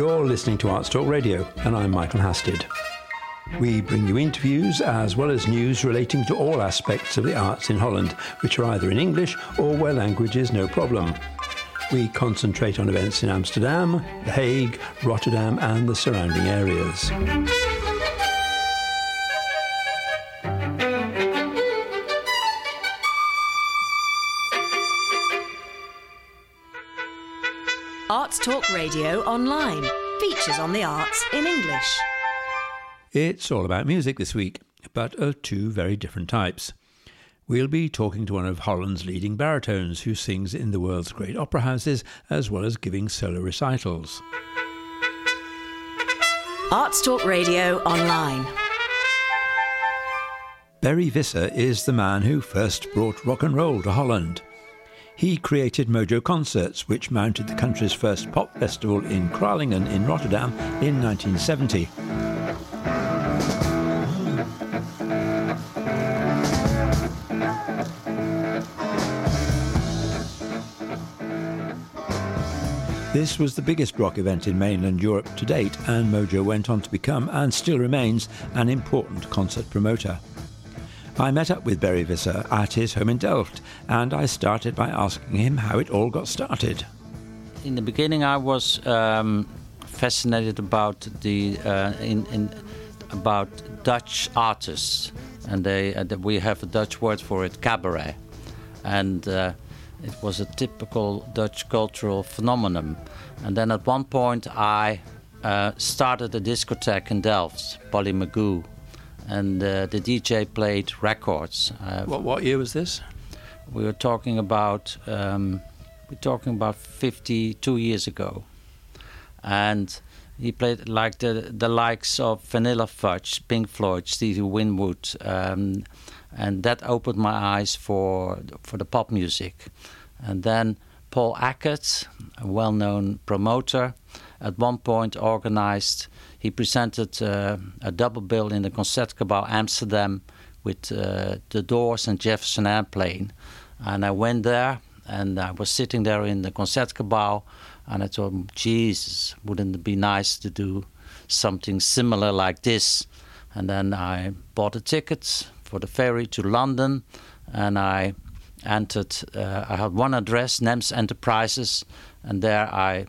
You're listening to Arts Talk Radio, and I'm Michael Hasted. We bring you interviews as well as news relating to all aspects of the arts in Holland, which are either in English or where language is no problem. We concentrate on events in Amsterdam, The Hague, Rotterdam, and the surrounding areas. Radio online. Features on the arts in English. It's all about music this week, but of two very different types. We'll be talking to one of Holland's leading baritones who sings in the world's great opera houses as well as giving solo recitals. Arts Talk Radio online. Berry Visser is the man who first brought rock and roll to Holland. He created Mojo Concerts, which mounted the country's first pop festival in Kralingen in Rotterdam in 1970. This was the biggest rock event in mainland Europe to date, and Mojo went on to become, and still remains, an important concert promoter. I met up with Berry Visser at his home in Delft, and I started by asking him how it all got started. In the beginning, I was um, fascinated about the uh, in, in, about Dutch artists, and they uh, we have a Dutch word for it, cabaret, and uh, it was a typical Dutch cultural phenomenon. And then at one point, I uh, started a discotheque in Delft, Polly Magoo, and uh, the DJ played records. Uh, what, what year was this? We were talking about um, we're talking about 52 years ago, and he played like the the likes of Vanilla Fudge, Pink Floyd, Stevie Winwood, um, and that opened my eyes for for the pop music. And then Paul Acket, a well-known promoter, at one point organized he presented uh, a double bill in the Concertgebouw Amsterdam with uh, the Doors and Jefferson Airplane. And I went there and I was sitting there in the Concertgebouw and I thought, Jesus, wouldn't it be nice to do something similar like this? And then I bought a ticket for the ferry to London and I entered, uh, I had one address, NEMS Enterprises, and there I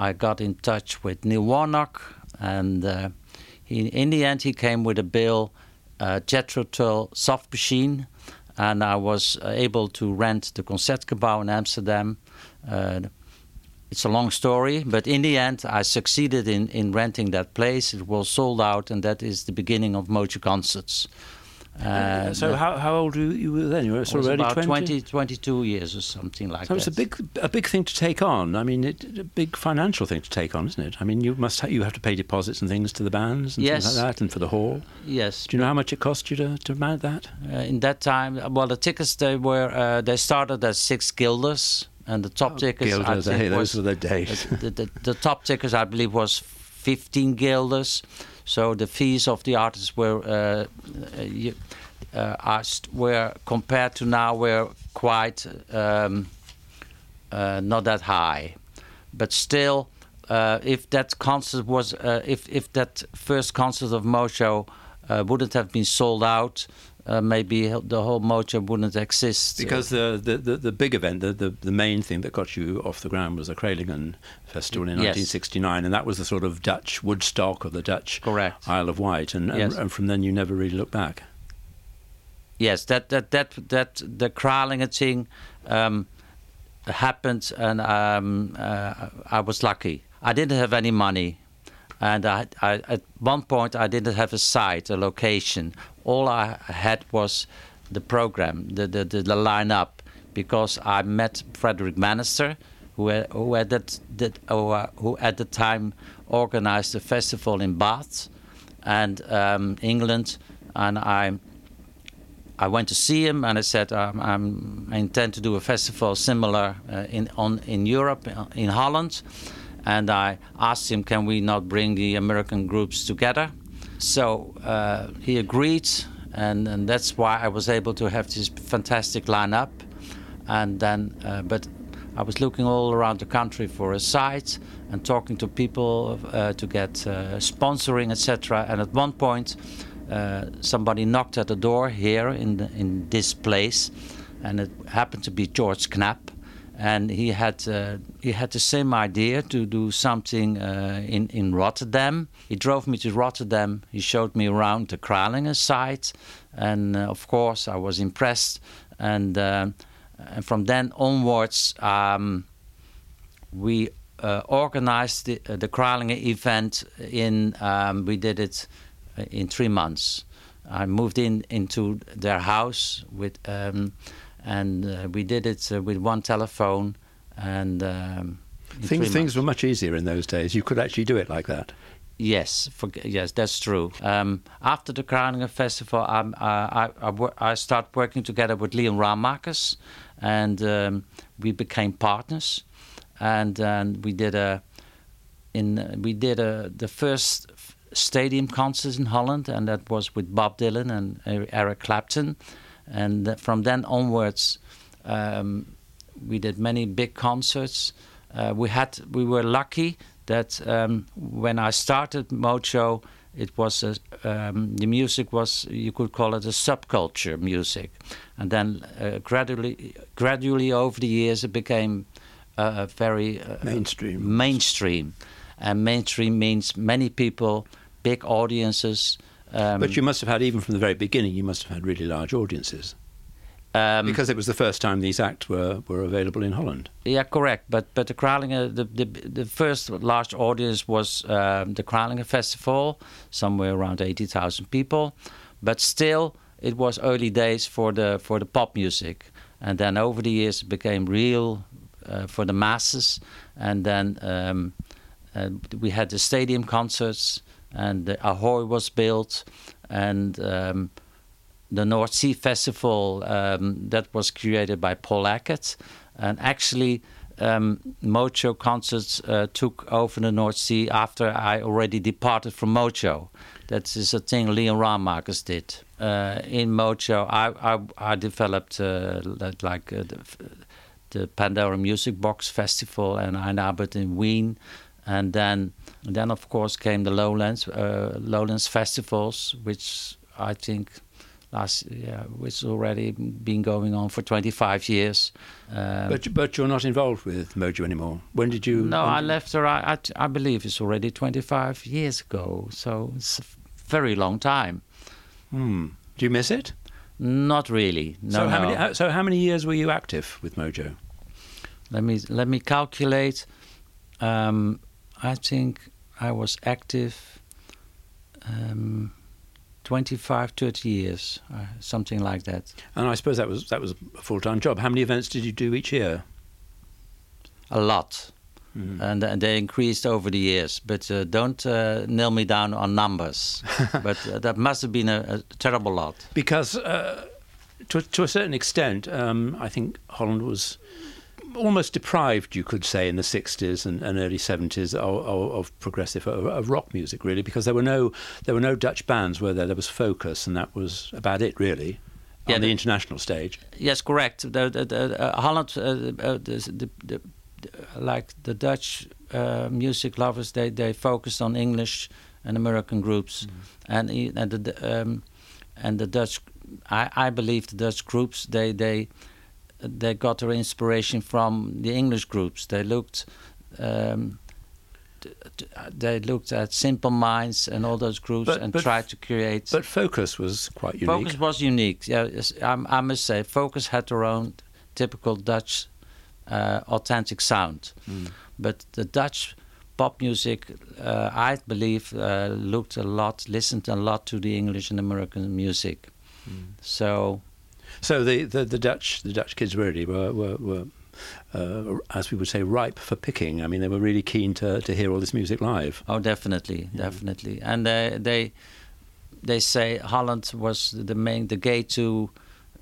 I got in touch with Neil Warnock, and uh, he, in the end, he came with a bill, uh, Jethro Tull soft machine, and I was able to rent the Concertgebouw in Amsterdam. Uh, it's a long story, but in the end, I succeeded in, in renting that place. It was sold out, and that is the beginning of Mojo Concerts. Uh, so how, how old were you then? You were sort of early about 20? 20, 22 years or something like So that. So it's a big, a big thing to take on. I mean, it, a big financial thing to take on, isn't it? I mean, you must ha- you have to pay deposits and things to the bands and Yes. things like that, and for the hall. Yes. Do you know how much it cost you to, to mount that? Uh, in that time, well, the tickets they were uh, they started at six guilders, and the top tickets I Oh, Guilders, think hey, those was, were the days. the, the, the top tickets I believe was fifteen guilders. So the fees of the artists were uh, uh, uh, asked were compared to now were quite um, not that high, but still. Uh, if that concert was, uh, if if that first concert of Mojo uh, wouldn't have been sold out, uh, maybe the whole Mojo wouldn't exist. Because the, the, the, the big event, the, the, the main thing that got you off the ground was the Kralingen Festival in Yes. 1969, and that was the sort of Dutch Woodstock or the Dutch Correct. Isle of Wight, and, and, Yes. and from then you never really looked back. yes, that that that that the Kralingen thing um, happened, and um, uh, I was lucky. I didn't have any money, and I, I at one point I didn't have a site, a location. All I had was the program, the the the, the lineup, because I met Frederick Bannister, who who at that, that who, uh, at the time organized a festival in Bath, and um, England, and I. I went to see him and I said um, I'm, I intend to do a festival similar uh, in on in Europe uh, in Holland, and I asked him can we not bring the American groups together. So uh, he agreed, and, and that's why I was able to have this fantastic lineup. And then, uh, but I was looking all around the country for a site and talking to people uh, to get uh, sponsoring, etc. And at one point, uh, somebody knocked at the door here in the, in this place, and it happened to be George Knapp, and he had uh, he had the same idea to do something uh, in in Rotterdam. He drove me to Rotterdam. He showed me around the Kralingen site, and uh, of course I was impressed. And uh, and from then onwards, um, we uh, organized the, uh, the Kralingen event. In um, we did it in three months. I moved in into their house with, um, and uh, we did it uh, with one telephone. And um, things things were much easier in those days. You could actually do it like that. Yes, for, yes, that's true. Um, after the Kralingen Festival, uh, I, I, I, I started working together with Leon Ramakers, and um, we became partners. And, and we did a, in we did a, the first stadium concerts in Holland, and that was with Bob Dylan and Eric Clapton. And from then onwards, um, we did many big concerts. Uh, we had we were lucky that um, when I started Mojo, it was a, um, the music was you could call it a subculture music, and then uh, gradually gradually over the years it became uh, very mainstream. Mainstream, and mainstream means many people big audiences. Um, but you must have had, even from the very beginning, you must have had really large audiences. Um, because it was the first time these acts were, were available in Holland. Yeah, correct. But but the Kralingen, the, the, the first large audience was um, the Kralingen Festival, somewhere around eighty thousand people. But still, it was early days for the for the pop music, and then over the years it became real uh, for the masses. And then um, uh, we had the stadium concerts and the Ahoy was built, and um, the North Sea Festival um, that was created by Paul Acket, and actually. Um, concerts uh, took over the North Sea after I already departed from Mojo. That is a thing Leon Ramakers did. Uh, in Mojo, I, I, I developed uh, like uh, the, the, Pandora Music Box Festival and Einabend in Wien. And then and then, of course, came the Lowlands uh, Lowlands festivals, which I think last yeah, which already been going on for 25 years. Um, but but you're not involved with Mojo anymore. When did you? No, I left her. I, I, I believe it's already 25 years ago. So it's a very long time. Hmm. Do you miss it? Not really. No. So how no. many? So how many years were you active with Mojo? Let me let me calculate. Um, I think I was active um, 25, 30 years, uh, something like that. And I suppose that was that was a full time job. How many events did you do each year? A lot. Mm. And, and, they increased over the years, but uh, don't uh, nail me down on numbers. but uh, that must have been a, a terrible lot. Because uh, to, to a certain extent, um, I think Holland was almost deprived, you could say, in the 60s and, and early 70s of, of, progressive of, of, rock music, really, because there were no there were no Dutch bands, were there? There was Focus, and that was about it, really. Yeah, on the, the international stage. Yes, correct. The, the, the uh, Holland, uh, uh, the, the, like the Dutch uh, music lovers, they they focused on English and American groups, mm. and and the um, and the Dutch. I, I believe the Dutch groups they they they got their inspiration from the English groups. They looked. Um, they looked at Simple Minds and all those groups but, and but, tried to create. But Focus was quite unique. Focus was unique. Yeah, I, I must say, Focus had their own typical Dutch, uh, authentic sound. Mm. But the Dutch pop music, uh, I believe, uh, looked a lot, listened a lot to the English and American music. Mm. So so the, the, the Dutch the Dutch kids really were were, were uh, as we would say, ripe for picking. I mean, they were really keen to, to hear all this music live. Oh, definitely, yeah. definitely. And they, they they say Holland was the main the gate to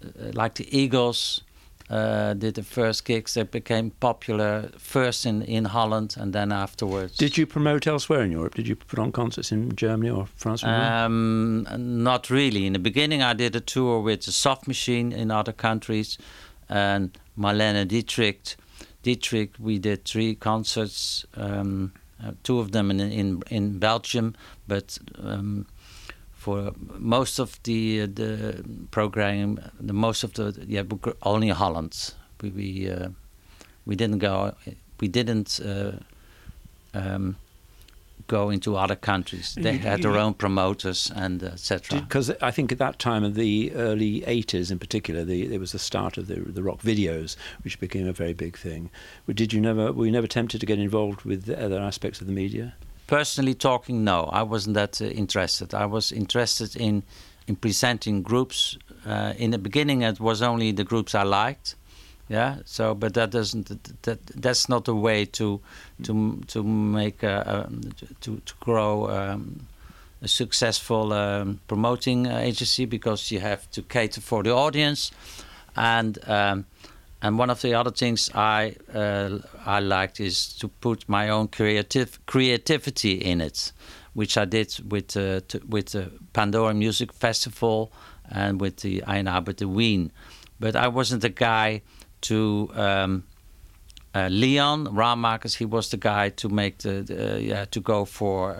uh, like the Eagles uh, did the first gigs that became popular first in, in Holland and then afterwards. Did you promote elsewhere in Europe? Did you put on concerts in Germany or France? Um, not really. In the beginning, I did a tour with the Soft Machine in other countries, and Marlene Dietrich, Dietrich, we did three concerts, um, uh, two of them in in, in Belgium, but um, for most of the the program, the most of the yeah, only Holland. We we, uh, we didn't go. We didn't. Uh, um, go into other countries. They you, had their you, own promoters and etc. Because I think at that time, in the early '80s in particular, the, there was the start of the the rock videos, which became a very big thing. Did you never? Were you never tempted to get involved with other aspects of the media? Personally talking, no, I wasn't that uh, interested. I was interested in in presenting groups. Uh, in the beginning, it was only the groups I liked yeah so but that doesn't that that's not the way to to to make a, a to to grow um, a successful um, promoting agency because you have to cater for the audience and um, and one of the other things I uh, I liked is to put my own creative creativity in it, which I did with uh, with the Pandora Music Festival and with the Ein Abend de Wien. But I wasn't the guy to um, uh, Leon Ramakers. He was the guy to make the, the yeah to go for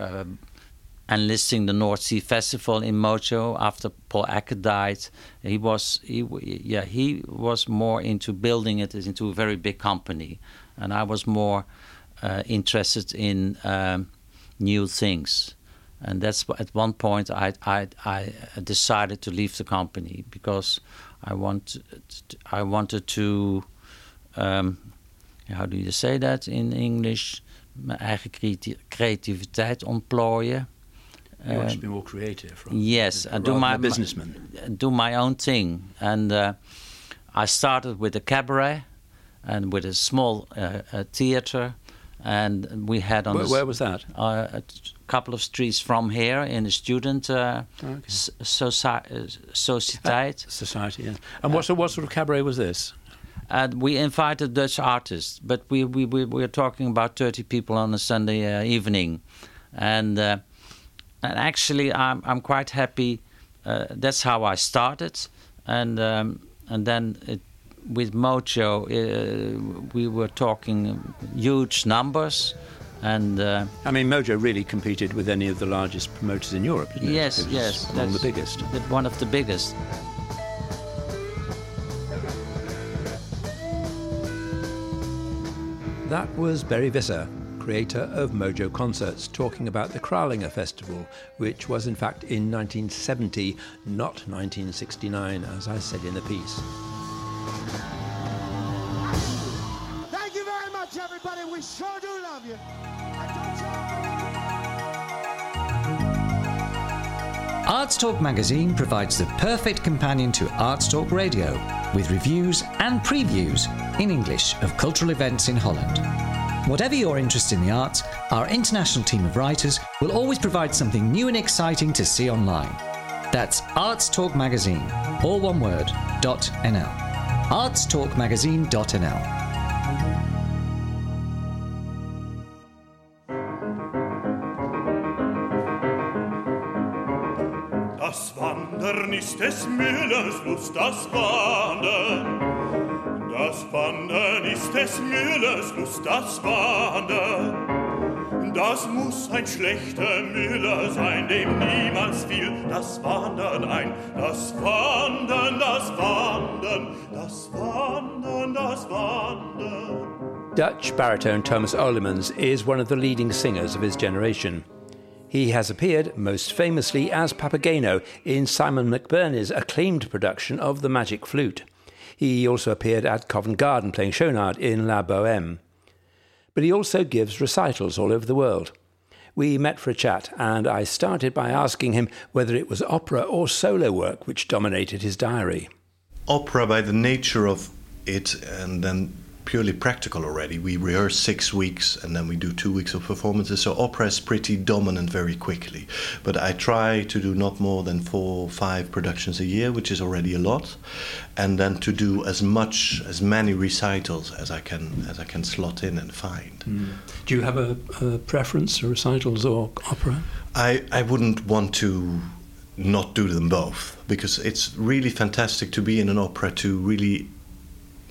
uh, enlisting the North Sea Festival in Mojo after Paul Acket died. He was he yeah he was more into building it into a very big company, and I was more uh, interested in um, new things. And that's at one point I, I, I decided to leave the company because I want I wanted to um, how do you say that in English? Mijn eigen creativiteit ontplooien. You want to um, be more creative. Yes, and do my businessman. do my own thing, and uh, I started with a cabaret and with a small uh, a theater, and we had on where, where was that? Uh, a couple of streets from here in the student uh, okay. soci- society. society, yeah. And what, so what sort of cabaret was this? And we invited Dutch artists, but we we we were talking about thirty people on a Sunday uh, evening, and uh, and actually I'm I'm quite happy. Uh, that's how I started, and um, and then it, with Mojo uh, we were talking huge numbers. And uh, I mean, Mojo really competed with any of the largest promoters in Europe. yes, yes, one of the biggest. One of the biggest. That was Berry Visser, creator of Mojo Concerts, talking about the Kralingen Festival, which was in fact in 1970, not 1969, as I said in the piece. Thank you very much, everybody. We sure do love you. Arts Talk magazine provides the perfect companion to Arts Talk Radio, with reviews and previews in English of cultural events in Holland. Whatever your interest in the arts, our international team of writers will always provide something new and exciting to see online. That's Arts Talk Magazine, all one word, dot .nl. artstalkmagazine.nl. Wandern ist des Müllers Lust, das Wandern. Das Wandern ist des Müllers Lust, das Wandern. Das muss ein schlechter Müller sein, dem niemals fiel das Wandern ein. Das Wandern, das Wandern, das Wandern, das Wandern. Dutch baritone Thomas Oliemans is one of the leading singers of his generation. He has appeared most famously as Papageno in Simon McBurney's acclaimed production of The Magic Flute. He also appeared at Covent Garden playing Schaunard in La Boheme. But he also gives recitals all over the world. We met for a chat, and I started by asking him whether it was opera or solo work which dominated his diary. Opera, by the nature of it, and then purely practical already. We rehearse six weeks and then we do two weeks of performances. So opera is pretty dominant very quickly. But I try to do not more than four or five productions a year, which is already a lot, and then to do as much as many recitals as I can as I can slot in and find. Mm. Do you have a, a preference for recitals or opera? I, I wouldn't want to not do them both because it's really fantastic to be in an opera to really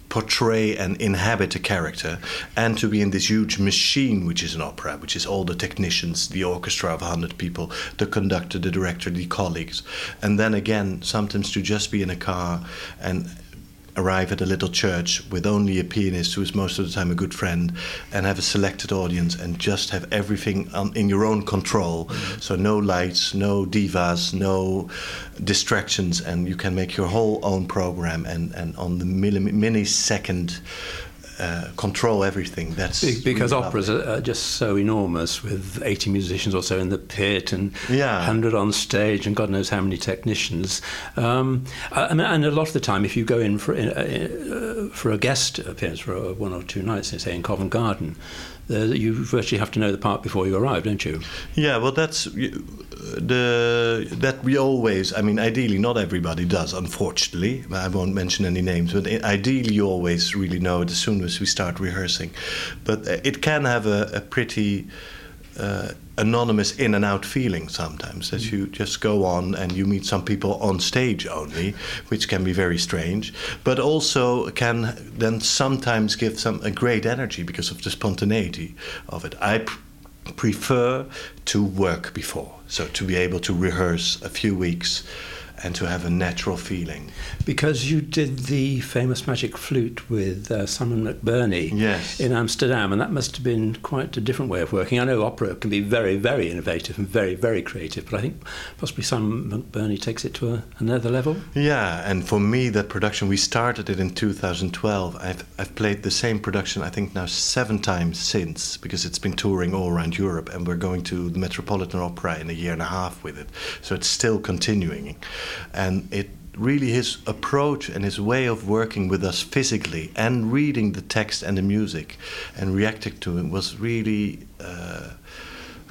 portray and inhabit a character and to be in this huge machine which is an opera which is all the technicians the orchestra of 100 people the conductor the director the colleagues. And then again sometimes to just be in a car and arrive at a little church with only a pianist who is most of the time a good friend and have a selected audience and just have everything on, in your own control mm-hmm. so no lights no divas no distractions and you can make your whole own program and, and on the mini millisecond uh, control everything. That's because really operas are, just so enormous, with 80 musicians or so in the pit and yeah. 100 on stage, and God knows how many technicians. Um, I mean, and a lot of the time, if you go in for uh, uh for a guest appearance for one or two nights, say in Covent Garden uh, you virtually have to know the part before you arrive, don't you? Yeah, well, that's the that we always. I mean, ideally, not everybody does. Unfortunately, I won't mention any names, but ideally, you always really know it as soon as we start rehearsing. But uh, it can have a, a pretty uh, anonymous in and out feeling sometimes that you just go on and you meet some people on stage only, which can be very strange, but also can then sometimes give some a great energy because of the spontaneity of it. I pr- prefer to work before, so to be able to rehearse a few weeks and to have a natural feeling. Because you did the famous magic flute with uh, Simon McBurney yes. in Amsterdam, and that must have been quite a different way of working. I know opera can be very, very innovative and very, very creative, but I think possibly Simon McBurney takes it to a, another level. Yeah, and for me, that production, we started it in 2012. I've, I've played the same production, I think, now seven times since, because it's been touring all around Europe, and we're going to the Metropolitan Opera in a year and a half with it. So it's still continuing and it really his approach and his way of working with us physically and reading the text and the music and reacting to it was really uh,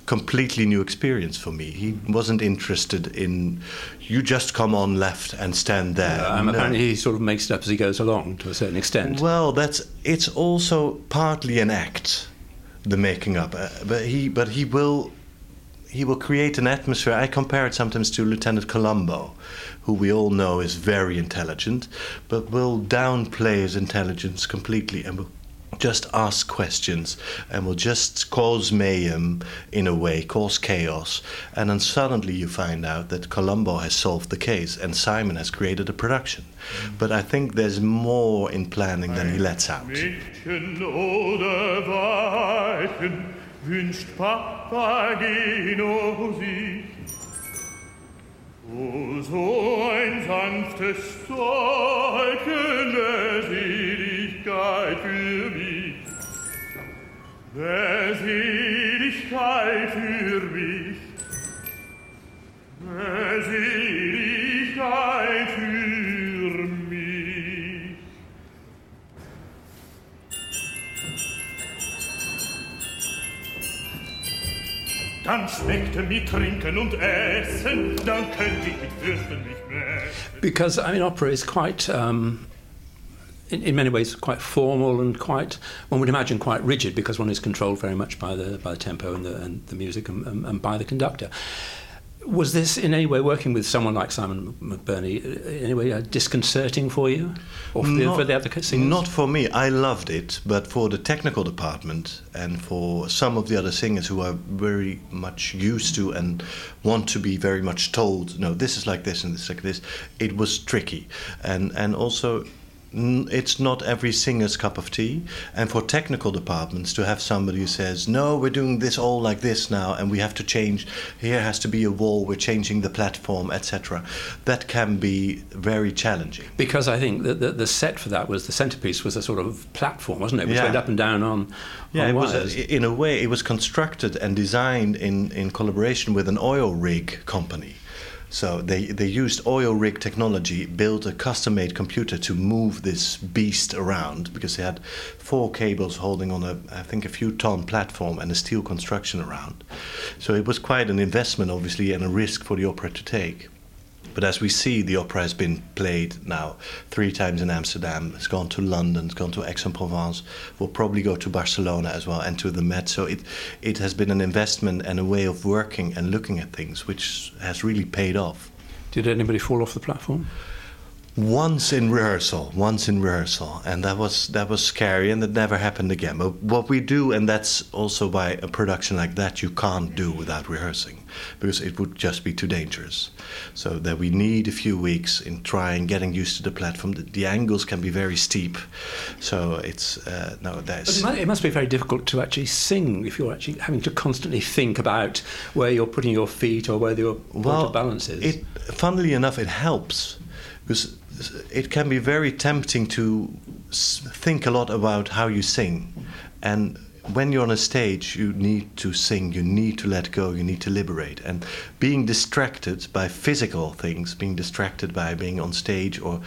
completely new experience for me. He wasn't interested in you just come on left and stand there. Uh, no. Apparently, he sort of makes it up as he goes along to a certain extent. Well, that's it's also partly an act, the making up. Uh, but he but he will he will create an atmosphere. I compare it sometimes to Lieutenant Columbo, who we all know is very intelligent, but will downplay his intelligence completely and will just ask questions and will just cause mayhem in a way, cause chaos. And then suddenly you find out that Columbo has solved the case and Simon has created a production. But I think there's more in planning than he lets out wünscht Papageno sich. O so ein sanftes Zeugchen der Seligkeit für mich, der Seligkeit für mich, der Seligkeit Because, I mean, opera is quite... Um in, in, many ways quite formal and quite one would imagine quite rigid because one is controlled very much by the by the tempo and the, and the music and, and, and by the conductor was this in any way working with someone like Simon McBurney in any way uh, disconcerting for you or for, not, the, for the other singers? Not for me. I loved it, but for the technical department and for some of the other singers who are very much used to and want to be very much told, no, this is like this and this is like this, it was tricky. And and also it's not every singer's cup of tea. And for technical departments, to have somebody who says, no, we're doing this all like this now, and we have to change, here has to be a wall, we're changing the platform, etc., that can be very challenging. Because I think that the, the, set for that was the centerpiece was a sort of platform, wasn't it? Which yeah. went up and down on. Yeah, on it was a, in a way, it was constructed and designed in, in collaboration with an oil rig company. So they, they used oil rig technology, built a custom made computer to move this beast around because they had four cables holding on a, I think, a few ton platform and a steel construction around. So it was quite an investment, obviously, and a risk for the opera to take. But as we see, the opera has been played now three times in Amsterdam. It's gone to London. It's gone to Aix-en-Provence. Will probably go to Barcelona as well and to the Met. So it it has been an investment and a way of working and looking at things which has really paid off. Did anybody fall off the platform? Once in rehearsal, once in rehearsal, and that was that was scary, and it never happened again. But what we do, and that's also why a production like that you can't do without rehearsing, because it would just be too dangerous. So that we need a few weeks in trying, getting used to the platform. The, the angles can be very steep, so it's uh, no. That's it, must be very difficult to actually sing if you're actually having to constantly think about where you're putting your feet or where your of balance is. It, funnily enough, it helps because it can be very tempting to think a lot about how you sing, and when you're on a stage, you need to sing, you need to let go, you need to liberate, and being distracted by physical things, being distracted by being on stage, or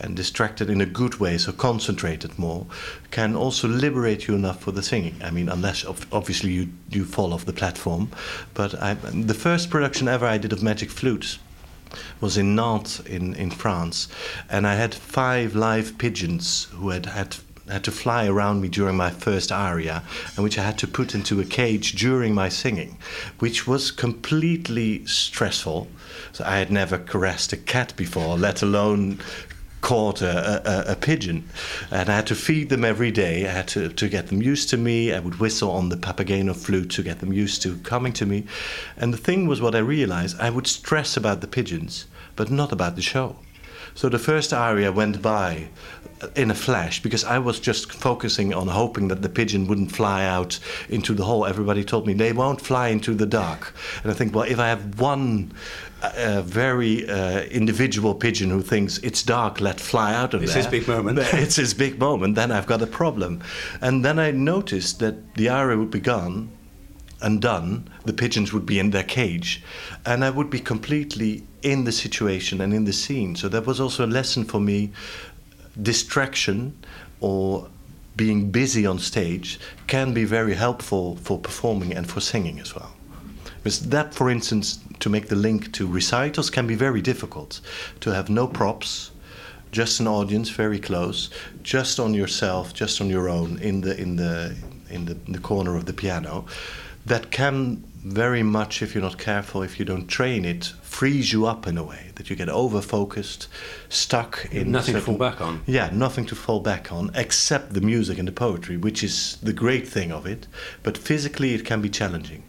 and distracted in a good way, so concentrated more, can also liberate you enough for the singing. I mean, unless obviously you you fall off the platform, but I, the first production ever I did of Magic Flutes was in Nantes in, in France, and I had five live pigeons who had had had to fly around me during my first aria, and which I had to put into a cage during my singing, which was completely stressful. So I had never caressed a cat before, let alone caught a, a, a pigeon. And I had to feed them every day. I had to, to get them used to me. I would whistle on the Papageno flute to get them used to coming to me. And the thing was, what I realized, I would stress about the pigeons, but not about the show. So the first aria went by in a flash because I was just focusing on hoping that the pigeon wouldn't fly out into the hole. Everybody told me they won't fly into the dark. And I think, well, if I have one uh, very uh, individual pigeon who thinks it's dark, let fly out of It's there. his big moment. it's his big moment. Then I've got a problem. And then I noticed that the aria would be gone and done, the pigeons would be in their cage, and I would be completely in the situation and in the scene. So that was also a lesson for me. Distraction or being busy on stage can be very helpful for performing and for singing as well. Because that, for instance, to make the link to recitals can be very difficult. To have no props, just an audience very close, just on yourself, just on your own, in the in the in the, in the corner of the piano, that can very much, if you're not careful, if you don't train it, freeze you up in a way that you get over focused, stuck in Nothing to fall back on. yeah, nothing to fall back on except the music and the poetry, which is the great thing of it. But physically, it can be challenging.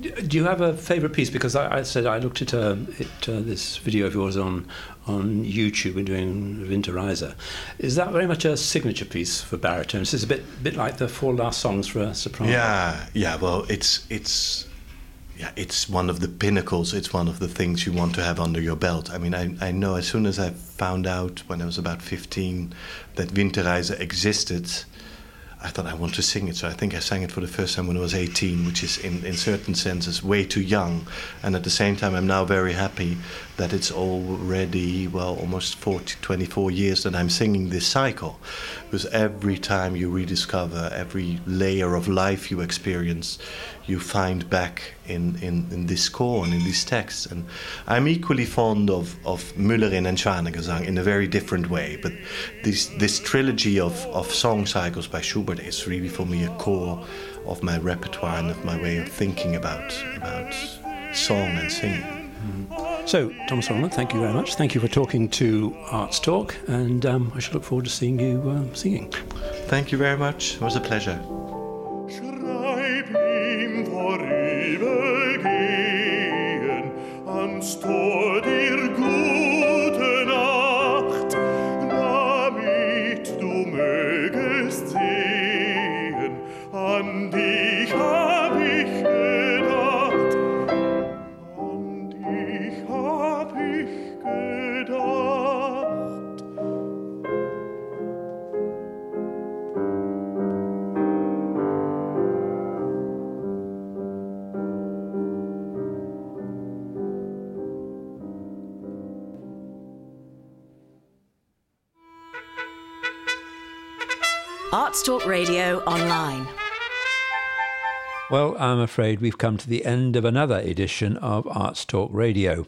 Do you have a favourite piece? Because I, I said I looked at uh, it, uh, this video of yours on on YouTube and doing Winterreise. Is that very much a signature piece for baritones? It's a bit bit like the four last songs for a soprano. Yeah, yeah. Well, it's it's yeah, it's one of the pinnacles. It's one of the things you want to have under your belt. I mean, I, I know as soon as I found out when I was about 15 that Winterreise existed, I thought I want to sing it. So I think I sang it for the first time when I was 18, which is in, in certain senses way too young. And at the same time, I'm now very happy that it's already, well, almost 40, 24 years that I'm singing this cycle. Because every time you rediscover, every layer of life you experience, you find back in, in, in this score and in these texts. And I'm equally fond of, of Müllerin and Schwanengesang in a very different way. But this, this trilogy of, of song cycles by Schubert is really for me a core of my repertoire and of my way of thinking about, about song and singing. Mm-hmm. So, Thomas Holman, thank you very much. Thank you for talking to Arts Talk, and um, I shall look forward to seeing you uh, singing. Thank you very much. It was a pleasure. Talk Radio Online. Well, I'm afraid we've come to the end of another edition of Arts Talk Radio.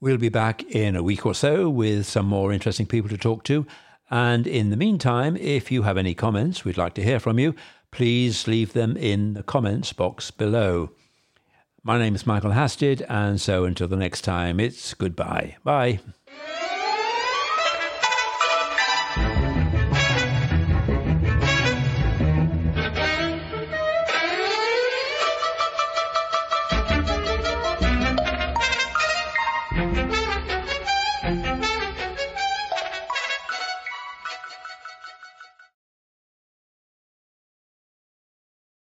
We'll be back in a week or so with some more interesting people to talk to. And in the meantime, if you have any comments, we'd like to hear from you. Please leave them in the comments box below. My name is Michael Hasted, and so until the next time, it's goodbye. Bye.